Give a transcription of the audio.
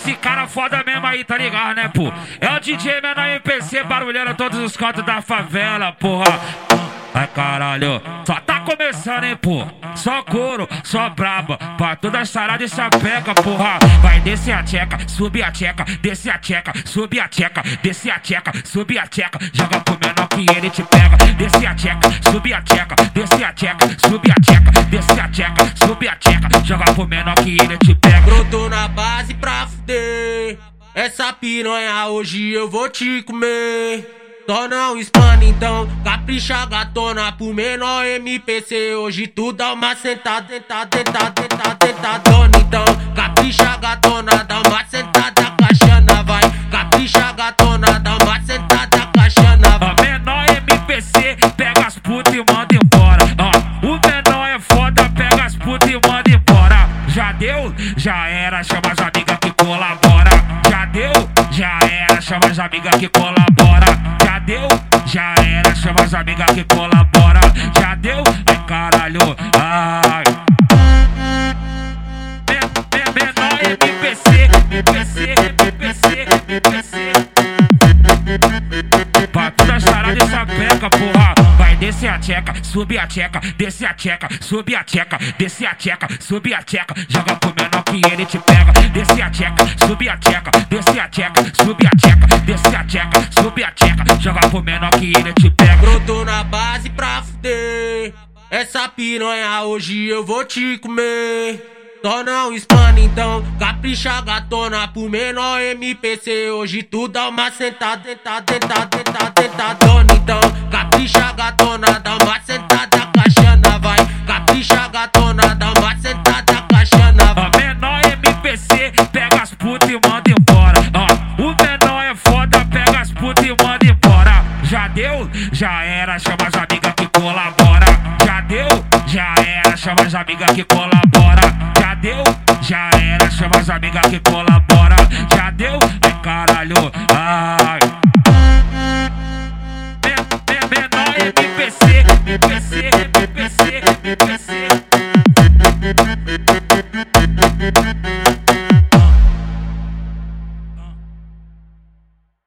esse cara foda mesmo aí, tá ligado, né, pô? É o DJ menor MPC barulhando todos os cantos da favela, porra. Ai caralho, só tá começando, hein, pô. Só couro, só braba. Pra toda sarada e sapeca, porra. Vai descer a tcheca, subir a tcheca, descer a tcheca, subir a tcheca, descer a tcheca, subir a tcheca. Joga pro menor que ele te pega. Descer a tcheca, subir a tcheca, descer a tcheca, subir a tcheca, descer a tcheca, subir a tcheca. Joga pro menor que ele te pega. Brotou na base pra fuder. Essa piranha hoje eu vou te comer. Torna um spam então, capricha gatona pro menor MPC. Hoje tu dá uma sentada, sentada, sentada, sentada, sentadona então. Capricha gatona, dá uma sentada caixana, vai. Capricha gatona, dá uma sentada caixana, vai. A menor MPC pega as putas e manda embora. Ó, o menor é foda, pega as putas e manda embora. Já deu, já era, chama as amigas que colabora. Já deu, já era, chama as amigas que colabora. Deu, já era, chama as amigas que colabora. Já deu, ai caralho, ai. Men- Menor MPC, MPC, MPC, MPC. Descer a tcheca, subir a tcheca, descer a tcheca, subir a tcheca, descer a tcheca, subir a tcheca. Joga pro menor que ele te pega. Descer a tcheca, subir a tcheca, descer a tcheca, subir a tcheca, descer a tcheca, subir a tcheca. Joga pro menor que ele te pega. Brotou na base pra fuder. Essa piranha hoje eu vou te comer. Torna um spam então, capricha gatona pro menor MPC. Hoje tu dá uma sentada, sentada, sentada, sentada, sentadona gatona, dá uma sentada caixana. A menor MPC pega as putas e manda embora. Ó, o menor é foda, pega as putas e manda embora. Já deu, já era, chama as amigas que colabora. Já deu, já era, chama as amigas que colabora. Já deu, já era, chama as amigas que colabora. Já deu, ai caralho, ai. Menor MPC, MPC, MPC, MPC.